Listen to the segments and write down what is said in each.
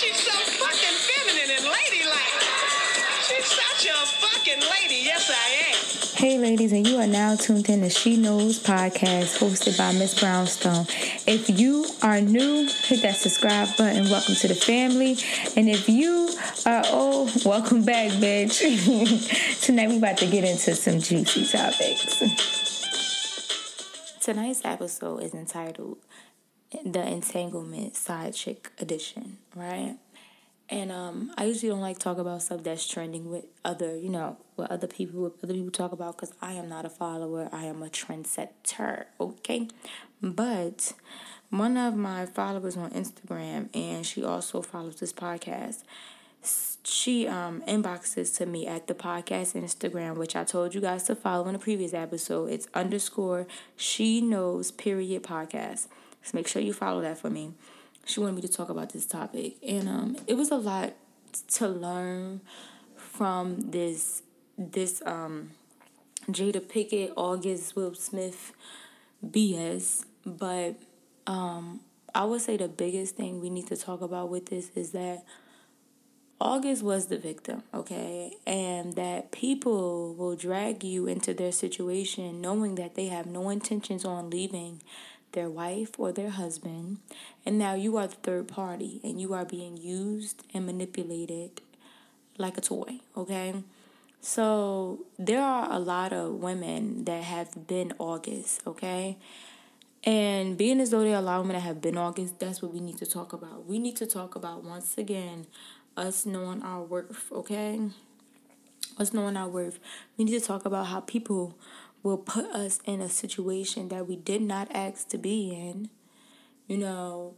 she's so fucking feminine and ladylike. She's such a fucking lady. Yes, I am. Hey, ladies, and you are now tuned in to She Knows podcast hosted by Miss Brownstone. If you are new, hit that subscribe button. Welcome to the family. And if you are old, welcome back, bitch. Tonight, we're about to get into some juicy topics. Tonight's episode is entitled The Entanglement Side Chick Edition, right? And um, I usually don't like talk about stuff that's trending with other, you know, what other people other people talk about because I am not a follower. I am a trendsetter. Okay, but one of my followers on Instagram, and she also follows this podcast. She um inboxes to me at the podcast Instagram, which I told you guys to follow in the previous episode. It's underscore she knows period podcast. So make sure you follow that for me she wanted me to talk about this topic, and um, it was a lot to learn from this this um, Jada Pinkett, August Will Smith BS. But um, I would say the biggest thing we need to talk about with this is that August was the victim, okay? And that people will drag you into their situation knowing that they have no intentions on leaving their wife or their husband, and now you are the third party and you are being used and manipulated like a toy, okay? So there are a lot of women that have been August, okay? And being as though there are a lot of women that have been August, that's what we need to talk about. We need to talk about once again us knowing our worth, okay? Us knowing our worth. We need to talk about how people will put us in a situation that we did not ask to be in, you know,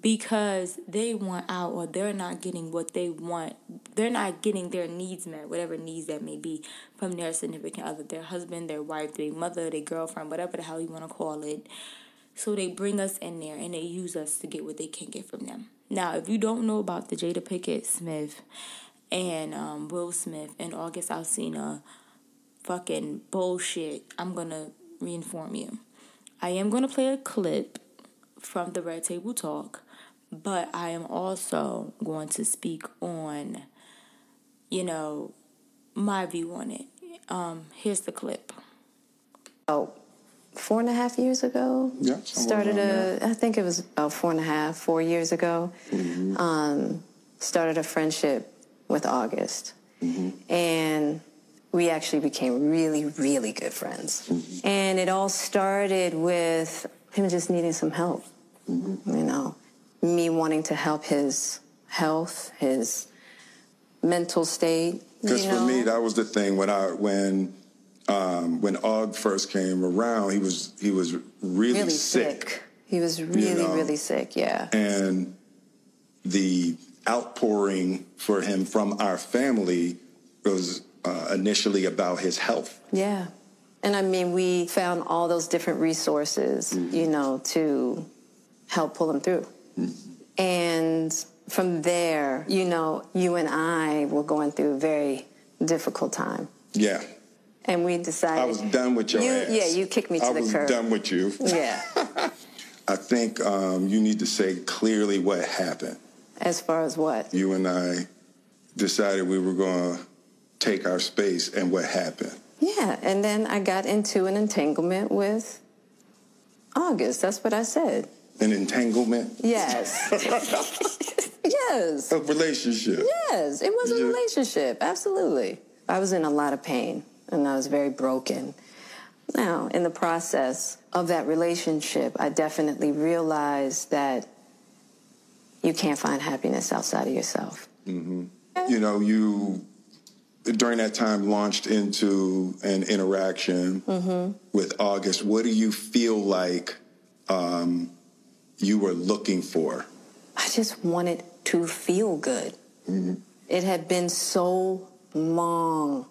because they want out or they're not getting what they want. They're not getting their needs met, whatever needs that may be, from their significant other, their husband, their wife, their mother, their girlfriend, whatever the hell you want to call it. So they bring us in there and they use us to get what they can get from them. Now, if you don't know about the Jada Pinkett Smith and um, Will Smith and August Alsina fucking bullshit, I'm gonna reinform you. I am gonna play a clip from the Red Table Talk, but I am also going to speak on, you know, my view on it. Um, here's the clip. Oh, four and a half years ago. Yeah, started a. I think it was about four and a half, four years ago. Mm-hmm. Um, started a friendship with August, Mm-hmm. and we actually became really, really good friends. And it all started with him just needing some help. You know, me wanting to help his health, his mental state. Because for me, that was the thing when I when um, when Og first came around, he was he was really, really sick. sick. He was really, know. really sick. Yeah. and the outpouring for him from our family was uh, initially about his health. Yeah. And I mean, we found all those different resources, Mm-hmm. you know, to help pull him through. And from there, you know, you and I were going through a very difficult time. Yeah, And we decided. I was done with your you, ass. Yeah, you kicked me to I the was done with you. Yeah. I think um, you need to say clearly what happened. as far as what? You and I decided we were going to take our space, and what happened? Yeah. And then I got into an entanglement with August. That's what I said. An entanglement, Yes. yes. a relationship. Yes, it was a Yeah. relationship. Absolutely. I was in a lot of pain and I was very broken. Now, in the process of that relationship, I definitely realized that you can't find happiness outside of yourself. Mm-hmm. You know, you during that time launched into an interaction mm-hmm. with August. What do you feel like um, you were looking for? I just wanted to feel good. Mm-hmm. It had been so long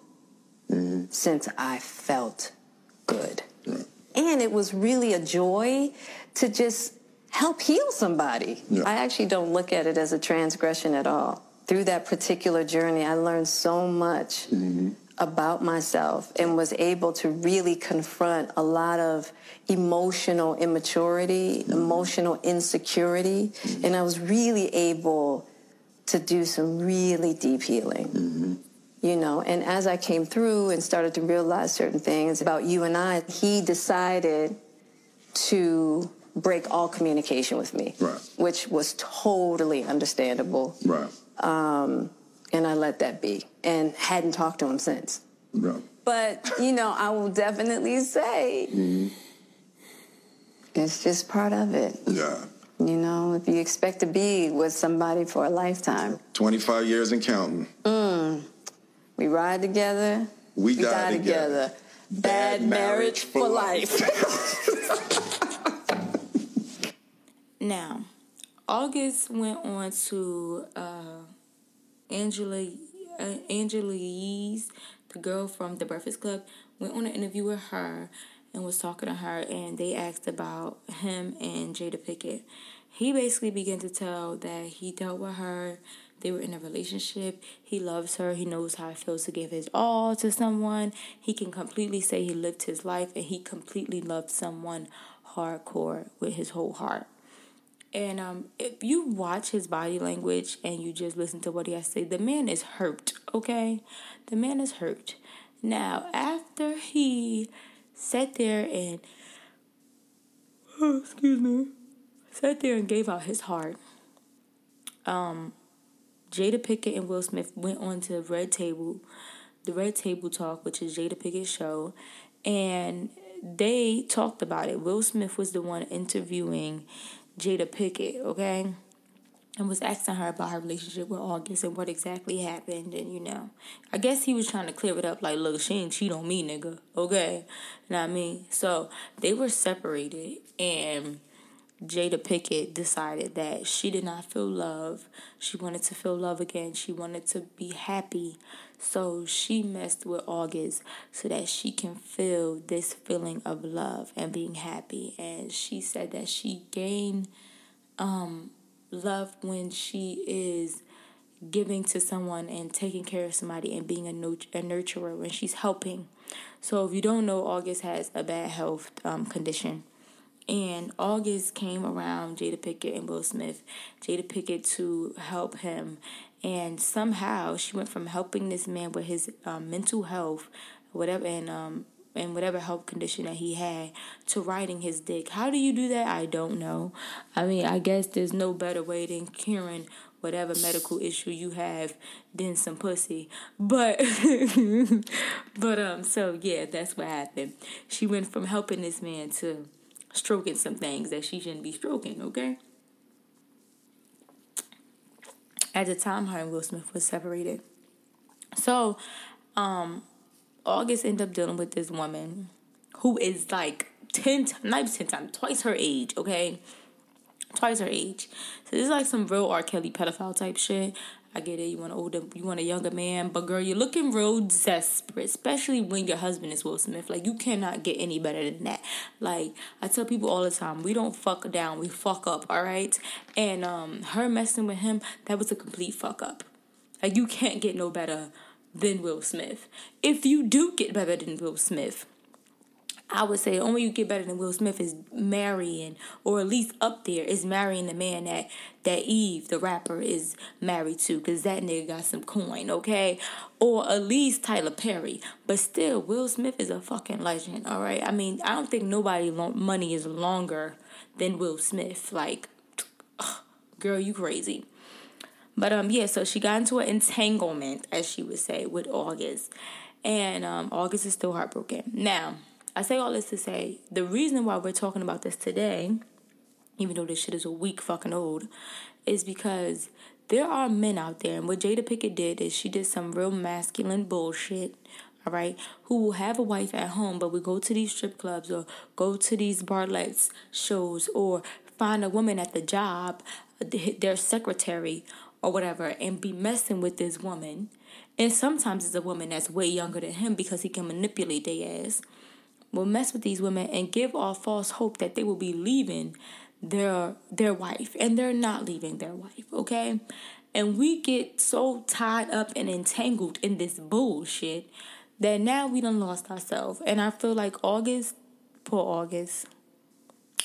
mm-hmm. since I felt good. And it was really a joy to just help heal somebody. Yeah. I actually don't look at it as a transgression at all. Through that particular journey, I learned so much about myself and was able to really confront a lot of emotional immaturity, mm-hmm. emotional insecurity, mm-hmm. and I was really able to do some really deep healing. Mm-hmm. You know, and as I came through and started to realize certain things about you and I, he decided to break all communication with me, right. which was totally understandable. Right. Um, and I let that be and hadn't talked to him since. Right. But, you know, I will definitely say mm-hmm. it's just part of it. Yeah. You know, if you expect to be with somebody for a lifetime 25 years and counting. Mm. We ride together, we, we die, die, together. together. Bad, Bad marriage, marriage, for life. life. now, August went on to uh, Angela uh, Angela Yee's, the girl from the Breakfast Club, went on an interview with her and was talking to her, and they asked about him and Jada Pinkett. He basically began to tell that he dealt with her. They were in a relationship. He loves her. He knows how it feels to give his all to someone. He can completely say he lived his life and he completely loved someone hardcore with his whole heart. And um, if you watch his body language and you just listen to what he has to say, the man is hurt, okay? The man is hurt. Now, after he sat there and, excuse me, sat there and gave out his heart, um, Jada Pinkett and Will Smith went on to Red Table, the Red Table Talk, which is Jada Pinkett's show, and they talked about it. Will Smith was the one interviewing Jada Pinkett, okay? And was asking her about her relationship with August and what exactly happened. And, you know, I guess he was trying to clear it up like, look, she ain't cheat on me, nigga. Okay? You know what I mean? So they were separated. And Jada Pinkett decided that she did not feel love. She wanted to feel love again. She wanted to be happy. So she messed with August so that she can feel this feeling of love and being happy. And she said that she gained um, love when she is giving to someone and taking care of somebody and being a, nurt- a nurturer when she's helping. So if you don't know, August has a bad health um, condition. And August came around Jada Pinkett and Will Smith, Jada Pinkett to help him and somehow she went from helping this man with his um, mental health, whatever, and um, and whatever health condition that he had, to riding his dick. How do you do that? I don't know. I mean, I guess there's no better way than curing whatever medical issue you have than some pussy. But but um so yeah, that's what happened. She went from helping this man to stroking some things that she shouldn't be stroking, okay? at the time her and Will Smith was separated. So, um, August ended up dealing with this woman who is like 10, not 10 times, twice her age, okay? Twice her age. So this is like some real R. Kelly pedophile type shit. I get it. You want an older, you want a younger man, but girl, you're looking real desperate, especially when your husband is Will Smith. Like you cannot get any better than that. Like I tell people all the time, we don't fuck down, we fuck up. All right, and um, her messing with him, that was a complete fuck up. Like you can't get no better than Will Smith. If you do get better than Will Smith, I would say the only you get better than Will Smith is marrying, or at least up there, is marrying the man that that Eve, the rapper, is married to, cause that nigga got some coin, okay? Or at least Tyler Perry. But still, Will Smith is a fucking legend, all right? I mean, I don't think nobody money is longer than Will Smith. Like, ugh, girl, you crazy. But um, yeah, so she got into an entanglement, as she would say, with August, and um, August is still heartbroken now. I say all this to say the reason why we're talking about this today, even though this shit is a week fucking old, is because there are men out there, and what Jada Pinkett did is she did some real masculine bullshit, all right, who will have a wife at home, but we go to these strip clubs or go to these barlettes shows or find a woman at the job, their secretary or whatever, and be messing with this woman. And sometimes it's a woman that's way younger than him because he can manipulate their ass will mess with these women and give off false hope that they will be leaving their their wife and they're not leaving their wife okay and we get so tied up and entangled in this bullshit that now we done lost ourselves. And I feel like August, poor August,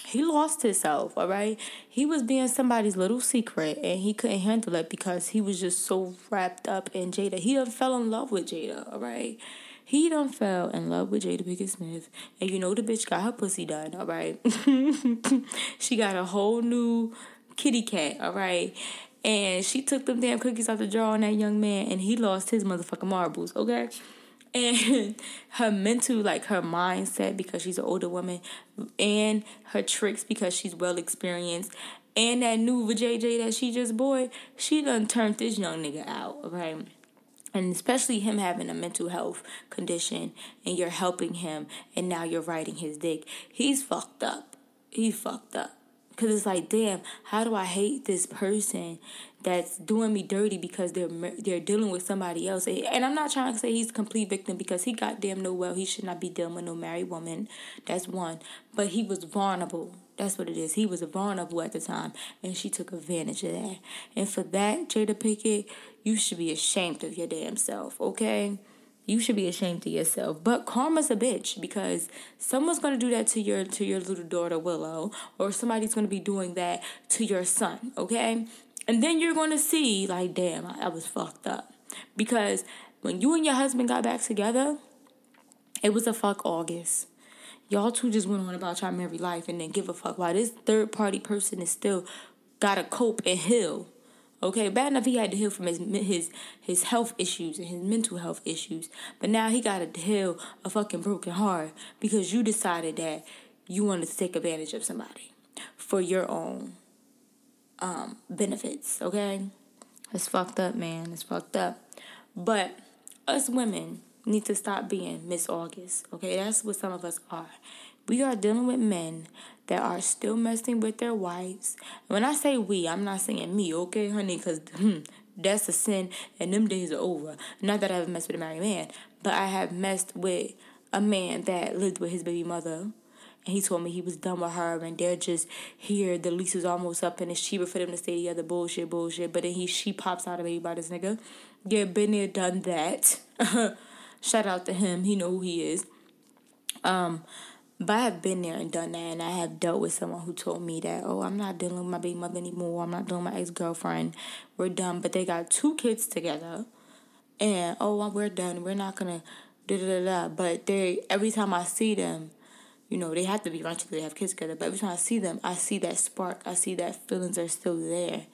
he lost himself, all right? He was being somebody's little secret and he couldn't handle it because he was just so wrapped up in Jada. He fell in love with Jada, all right? He done fell in love with Jada Pinkett Smith. And you know the bitch got her pussy done, all right? she got a whole new kitty cat, all right? And she took them damn cookies out the jar on that young man and he lost his motherfucking marbles, okay? and her mental like her mindset because she's an older woman and her tricks because she's well experienced and that new JJ that she just boy she done turned this young nigga out, right? And especially him having a mental health condition and you're helping him and now you're riding his dick. He's fucked up. He fucked up. Cause it's like, damn, how do I hate this person that's doing me dirty because they're they're dealing with somebody else? And I'm not trying to say he's a complete victim because he goddamn know well he should not be dealing with no married woman. That's one. But he was vulnerable. That's what it is. He was a vulnerable at the time, and she took advantage of that. And for that, Jada Pinkett, you should be ashamed of your damn self. Okay you should be ashamed of yourself. But karma's a bitch because someone's gonna do that to your to your little daughter Willow, or somebody's gonna be doing that to your son, okay? And then you're gonna see, like, damn, I, I was fucked up. Because when you and your husband got back together, it was a fuck August. Y'all two just went on about your married life and then give a fuck why this third party person is still gotta cope and heal Okay, bad enough he had to heal from his his his health issues and his mental health issues, but now he got to heal a fucking broken heart because you decided that you wanted to take advantage of somebody for your own um, benefits. Okay, it's fucked up, man. It's fucked up. But us women need to stop being Miss August. Okay, that's what some of us are. We are dealing with men that are still messing with their wives. When I say we, I'm not saying me, okay, honey, because hmm, that's a sin and them days are over. Not that I have messed with a married man, but I have messed with a man that lived with his baby mother. And he told me he was done with her and they're just here, the lease is almost up and it's cheaper for them to stay together. Bullshit, bullshit. But then he she pops out of baby by this nigga. Yeah, been there, done that. Shout out to him. He know who he is. Um, but I have been there and done that, and I have dealt with someone who told me that, oh, I'm not dealing with my baby mother anymore. I'm not dealing with my ex girlfriend. We're done. But they got two kids together, and oh, we're done. We're not gonna da da da. But they every time I see them, you know, they have to be eventually they have kids together. But every time I see them, I see that spark. I see that feelings are still there.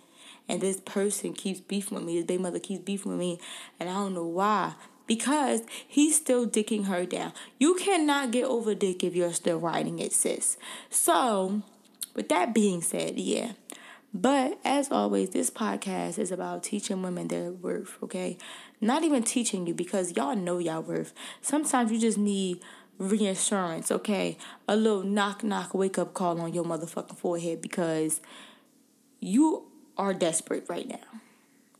And this person keeps beefing with me. This baby mother keeps beefing with me, and I don't know why because he's still dicking her down. You cannot get over dick if you're still riding it, sis. So, with that being said, yeah. But as always, this podcast is about teaching women their worth, okay? Not even teaching you because y'all know y'all worth. Sometimes you just need reassurance, okay? A little knock knock wake up call on your motherfucking forehead because you are desperate right now.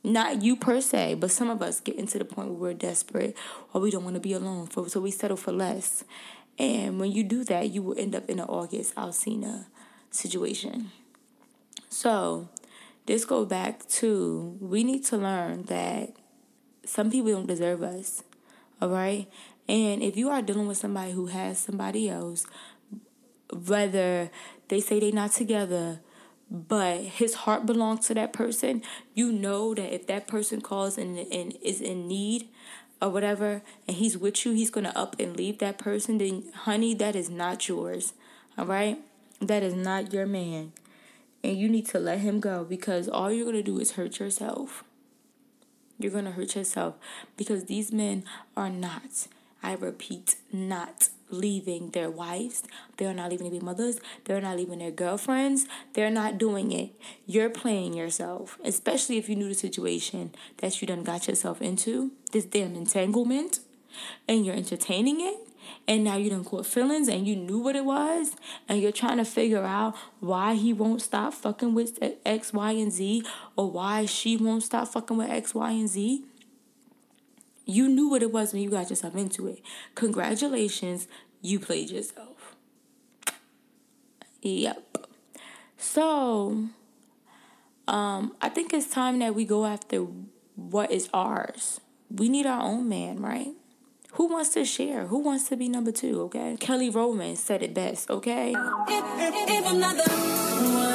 Not you per se, but some of us get into the point where we're desperate or we don't want to be alone, for, so we settle for less. And when you do that, you will end up in an August Alsina situation. So, this goes back to we need to learn that some people don't deserve us. All right? And if you are dealing with somebody who has somebody else, whether they say they're not together, but his heart belongs to that person, you know that if that person calls and, and is in need or whatever, and he's with you, he's gonna up and leave that person, then honey, that is not yours. All right? That is not your man. And you need to let him go because all you're gonna do is hurt yourself. You're gonna hurt yourself because these men are not, I repeat, not leaving their wives. They're not leaving their mothers. They're not leaving their girlfriends. They're not doing it. You're playing yourself, especially if you knew the situation that you done got yourself into, this damn entanglement, and you're entertaining it. And now you done caught feelings and you knew what it was, and you're trying to figure out why he won't stop fucking with X, Y, and Z, or why she won't stop fucking with X, Y, and Z you knew what it was when you got yourself into it. Congratulations, you played yourself. Yep. So, um, I think it's time that we go after what is ours. We need our own man, right? Who wants to share? Who wants to be number two? Okay. Kelly Rowland said it best. Okay. If, if, if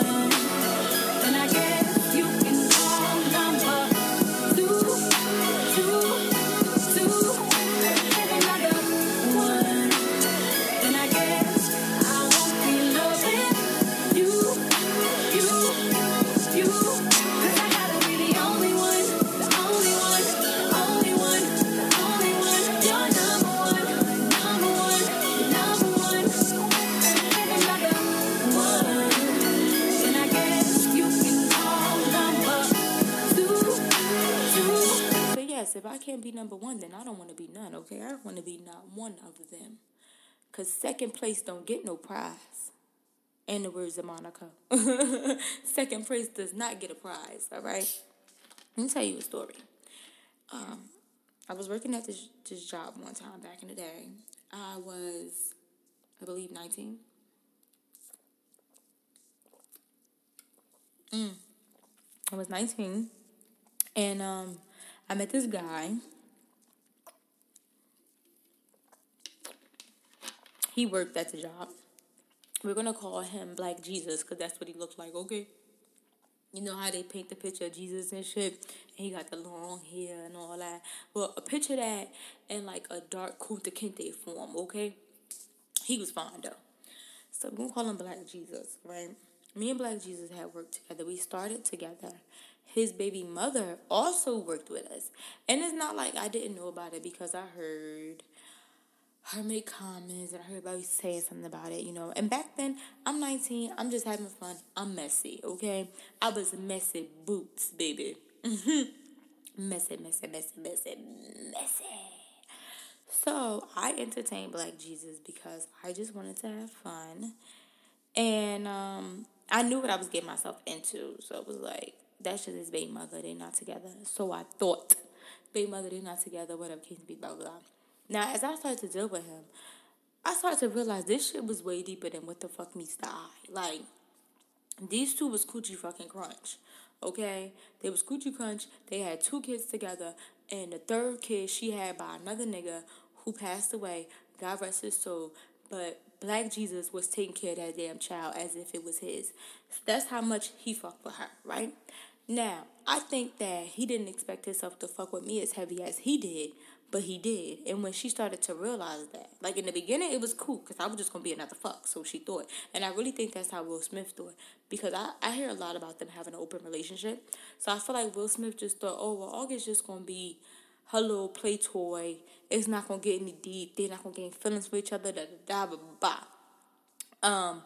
Okay. I want to be not one of them. Cause second place don't get no prize. In the words of Monica, second place does not get a prize. All right. Let me tell you a story. Um, I was working at this this job one time back in the day. I was, I believe, nineteen. Mm. I was nineteen, and um, I met this guy. He worked at the job. We're gonna call him Black Jesus because that's what he looked like. Okay. You know how they paint the picture of Jesus and shit, and he got the long hair and all that. Well, a picture that in like a dark Kunta Kinte form. Okay. He was fine though. So we're gonna call him Black Jesus, right? Me and Black Jesus had worked together. We started together. His baby mother also worked with us. And it's not like I didn't know about it because I heard her make comments and I heard everybody saying something about it, you know. And back then, I'm 19, I'm just having fun. I'm messy, okay? I was messy boots, baby. messy, messy, messy, messy, messy. So I entertained Black Jesus because I just wanted to have fun. And um, I knew what I was getting myself into. So it was like, that's just his baby mother. They're not together. So I thought, baby mother, they're not together, whatever case be, blah, blah, blah. Now, as I started to deal with him, I started to realize this shit was way deeper than what the fuck meets the eye. Like, these two was coochie fucking crunch. Okay? They was coochie crunch. They had two kids together. And the third kid she had by another nigga who passed away. God rest his soul. But Black Jesus was taking care of that damn child as if it was his. That's how much he fucked with her, right? Now, I think that he didn't expect himself to fuck with me as heavy as he did, but he did. And when she started to realize that, like in the beginning, it was cool because I was just gonna be another fuck, so she thought. And I really think that's how Will Smith thought because I, I hear a lot about them having an open relationship. So I feel like Will Smith just thought, oh well, August just gonna be her little play toy. It's not gonna get any deep. They're not gonna get any feelings for each other. Da da da blah blah. Um,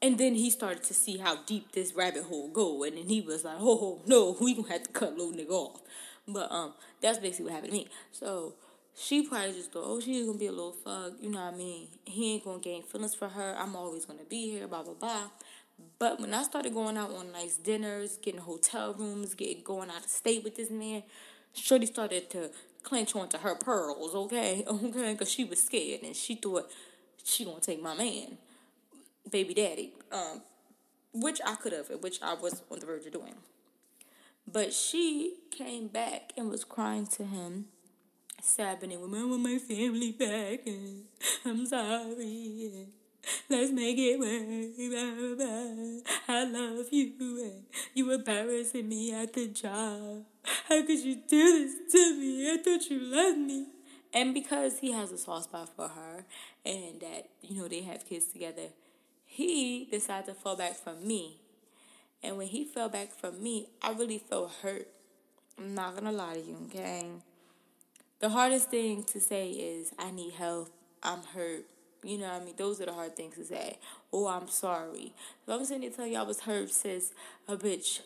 and then he started to see how deep this rabbit hole go, and then he was like, "Oh no, we gonna have to cut little nigga off." But um, that's basically what happened to me. So she probably just thought, "Oh, she's gonna be a little fuck," you know what I mean? He ain't gonna gain feelings for her. I'm always gonna be here, blah blah blah. But when I started going out on nice dinners, getting hotel rooms, getting going out of state with this man, Shorty started to clench onto her pearls, okay, okay, because she was scared and she thought she gonna take my man baby daddy, um, which I could have, which I was on the verge of doing. But she came back and was crying to him, sobbing and I want my family back, and I'm sorry. and Let's make it work. I love you, and you were embarrassing me at the job. How could you do this to me? I thought you loved me. And because he has a soft spot for her, and that you know they have kids together, he decided to fall back from me. And when he fell back from me, I really felt hurt. I'm not gonna lie to you, okay? The hardest thing to say is, I need help. I'm hurt. You know what I mean? Those are the hard things to say. Oh, I'm sorry. So I'm sitting there telling you I was hurt, sis. A bitch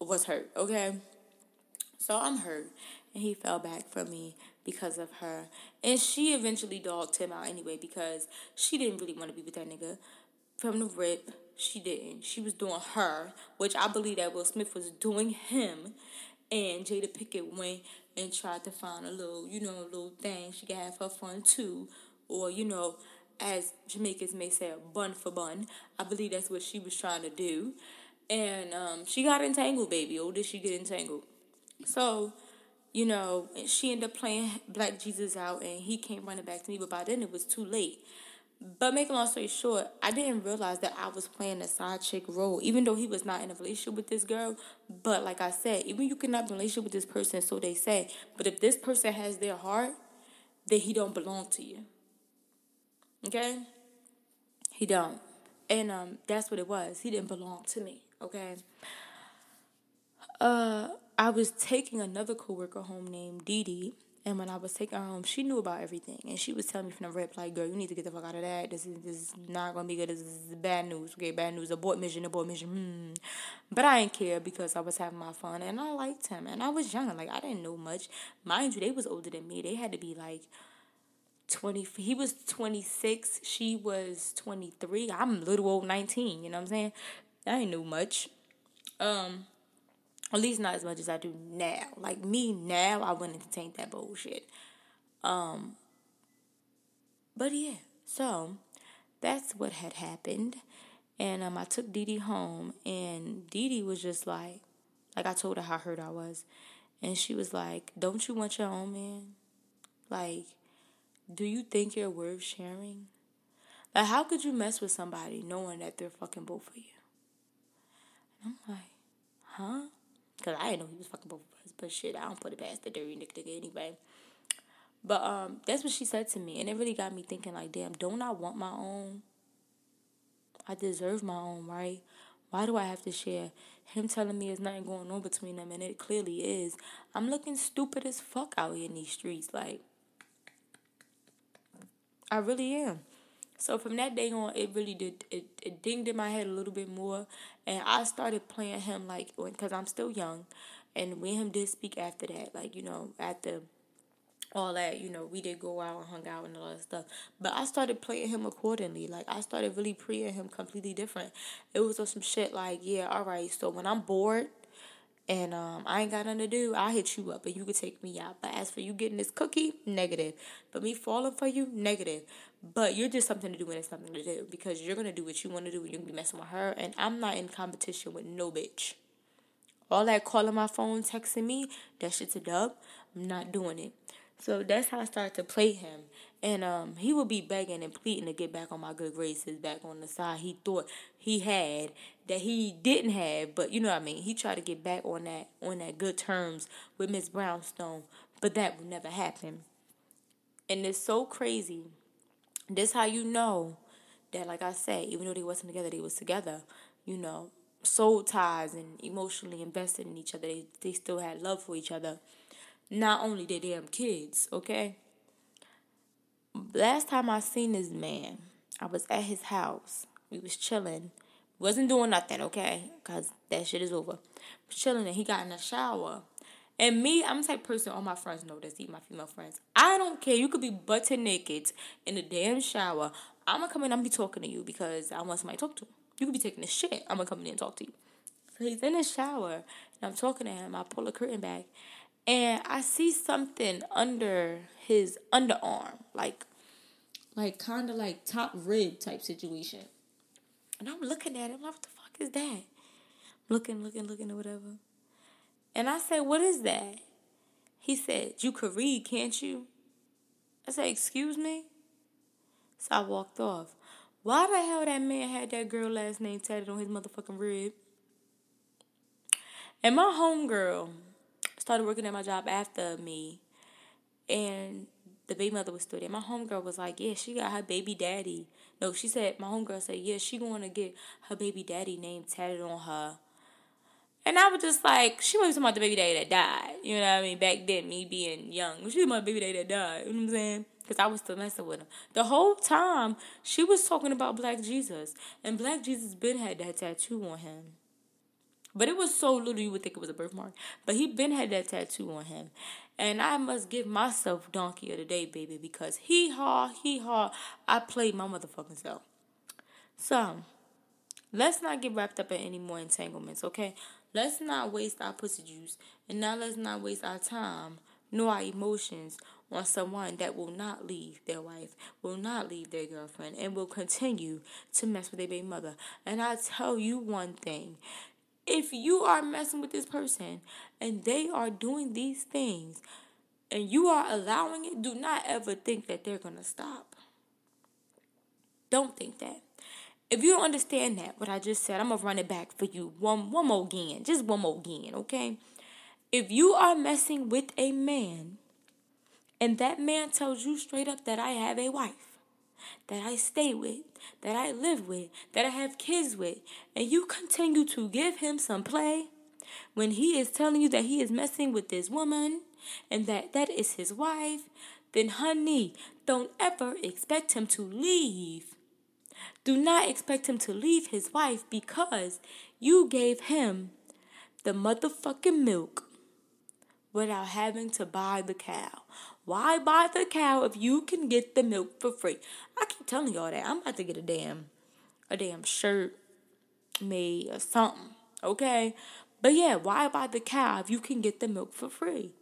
was hurt, okay? So I'm hurt. And he fell back from me because of her. And she eventually dogged him out anyway because she didn't really want to be with that nigga. From the rip, she didn't. She was doing her, which I believe that Will Smith was doing him. And Jada Pinkett went and tried to find a little, you know, a little thing. She could have her fun too. Or, you know, as Jamaicans may say, bun for bun. I believe that's what she was trying to do. And um, she got entangled, baby. Oh, did she get entangled? So you know, she ended up playing Black Jesus out, and he came running back to me. But by then, it was too late. But make a long story short, I didn't realize that I was playing a side chick role, even though he was not in a relationship with this girl. But like I said, even you cannot be in a relationship with this person, so they say. But if this person has their heart, then he don't belong to you. Okay? He don't. And um that's what it was. He didn't belong to me. Okay. Uh I was taking another coworker home named Dee Dee. And when I was taking her home, she knew about everything. And she was telling me from the rip, like, girl, you need to get the fuck out of that. This is this is not gonna be good. This is bad news. Okay, bad news. Abort mission, abort mission. Hmm. But I didn't care because I was having my fun and I liked him. And I was young. Like I didn't know much. Mind you, they was older than me. They had to be like 20 he was 26 she was 23 i'm little old 19 you know what i'm saying i ain't know much um at least not as much as i do now like me now i wouldn't entertain that bullshit um but yeah so that's what had happened and um i took Dee Dee home and Dee Dee was just like like i told her how hurt i was and she was like don't you want your own man like do you think you're worth sharing? Like, how could you mess with somebody knowing that they're fucking both of you? And I'm like, huh? Because I didn't know he was fucking both of us. But shit, I don't put it past the dirty nigga anyway. But um, that's what she said to me. And it really got me thinking, like, damn, don't I want my own? I deserve my own, right? Why do I have to share? Him telling me there's nothing going on between them, and it clearly is. I'm looking stupid as fuck out here in these streets. Like, I really am. So from that day on, it really did it, it dinged in my head a little bit more, and I started playing him like because I'm still young, and when him did speak after that, like you know after all that, you know, we did go out and hung out and all that stuff. But I started playing him accordingly. Like I started really preying him completely different. It was some shit like, yeah, all right. So when I'm bored and um, I ain't got nothing to do, I'll hit you up and you can take me out. But as for you getting this cookie, negative. But me falling for you, negative. But you're just something to do and it's something to do because you're gonna do what you want to do and you're gonna be messing with her. And I'm not in competition with no bitch. All that calling my phone, texting me, that shit's a dub. I'm not doing it. So that's how I started to play him. And um, he would be begging and pleading to get back on my good graces, back on the side he thought he had that he didn't have. But you know what I mean. He tried to get back on that on that good terms with Miss Brownstone, but that would never happen. And it's so crazy. This how you know that, like I said, even though they wasn't together, they was together. You know, soul ties and emotionally invested in each other. They they still had love for each other. Not only their damn kids, okay? Last time I seen this man, I was at his house. We was chilling. Wasn't doing nothing, okay? Cause that shit is over. Was chilling and he got in the shower. And me, I'm the type person all my friends know this, even my female friends. I don't care. You could be butt naked in the damn shower. I'm gonna come in, I'm be talking to you because I want somebody to talk to. You could be taking a shit. I'm gonna come in and talk to you. So he's in the shower and I'm talking to him. I pull a curtain back and I see something under his underarm, like like kind of like top rib type situation. And I'm looking at him, like, what the fuck is that? I'm Looking, looking, looking, or whatever. And I said, what is that? He said, you could read, can't you? I said, excuse me? So I walked off. Why the hell that man had that girl last name tatted on his motherfucking rib? And my homegirl started working at my job after me. And the baby mother was still there. My homegirl was like, Yeah, she got her baby daddy. No, she said my homegirl said, Yeah, she going to get her baby daddy name tatted on her. And I was just like, she wasn't talking about the baby daddy that died. You know what I mean? Back then, me being young. She was my baby daddy that died. You know what I'm saying? Because I was still messing with him. The whole time, she was talking about Black Jesus. And Black Jesus been had that tattoo on him. But it was so little you would think it was a birthmark. But he been had that tattoo on him. And I must give myself donkey of the day, baby, because he haw, he haw, I played my motherfucking self. So, let's not get wrapped up in any more entanglements, okay? Let's not waste our pussy juice. And now let's not waste our time nor our emotions on someone that will not leave their wife, will not leave their girlfriend, and will continue to mess with their baby mother. And I tell you one thing if you are messing with this person and they are doing these things and you are allowing it, do not ever think that they're going to stop. Don't think that. If you don't understand that, what I just said, I'm going to run it back for you one, one more again. Just one more again, okay? If you are messing with a man and that man tells you straight up that I have a wife, that I stay with, that I live with, that I have kids with, and you continue to give him some play when he is telling you that he is messing with this woman and that that is his wife, then honey, don't ever expect him to leave. Do not expect him to leave his wife because you gave him the motherfucking milk without having to buy the cow. Why buy the cow if you can get the milk for free? I keep telling y'all that. I'm about to get a damn a damn shirt made or something. Okay? But yeah, why buy the cow if you can get the milk for free?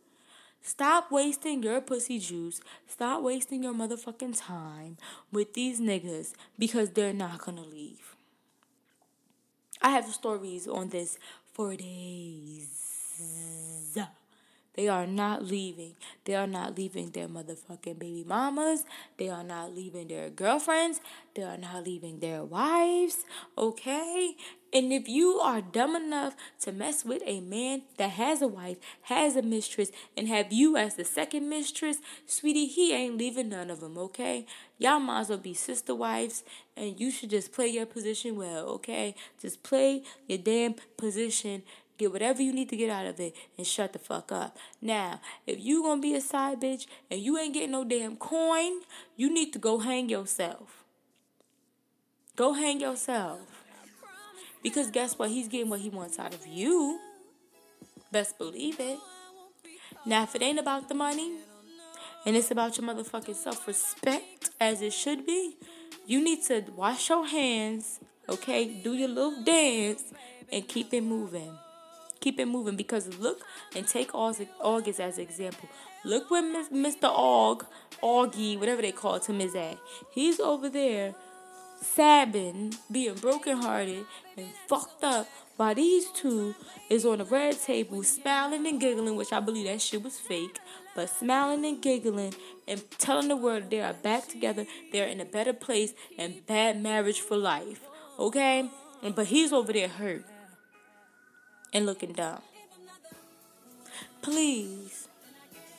Stop wasting your pussy juice. Stop wasting your motherfucking time with these niggas because they're not gonna leave. I have stories on this for days. They are not leaving. They are not leaving their motherfucking baby mamas. They are not leaving their girlfriends. They are not leaving their wives. Okay? And if you are dumb enough to mess with a man that has a wife, has a mistress, and have you as the second mistress, sweetie, he ain't leaving none of them, okay? Y'all might as well be sister wives, and you should just play your position well, okay? Just play your damn position Get whatever you need to get out of it and shut the fuck up. Now, if you gonna be a side bitch and you ain't getting no damn coin, you need to go hang yourself. Go hang yourself. Because guess what? He's getting what he wants out of you. Best believe it. Now, if it ain't about the money and it's about your motherfucking self respect, as it should be, you need to wash your hands, okay? Do your little dance and keep it moving keep it moving because look and take August as an example. Look where Mr. Aug, Augie, whatever they call him is at. He's over there sabbing, being brokenhearted and fucked up while these two is on the red table smiling and giggling, which I believe that shit was fake, but smiling and giggling and telling the world they are back together, they're in a better place and bad marriage for life. Okay? But he's over there hurt and looking dumb. Please,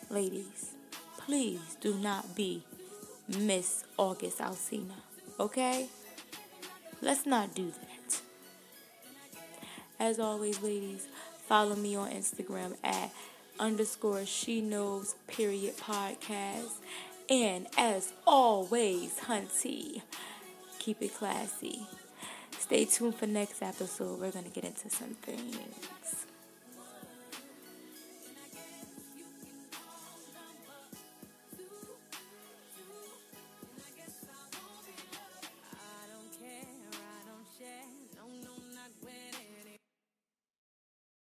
ladies, please do not be Miss August Alsina, okay? Let's not do that. As always, ladies, follow me on Instagram at underscore she knows period podcast. And as always, hunty, keep it classy. Stay tuned for next episode. We're going to get into some things.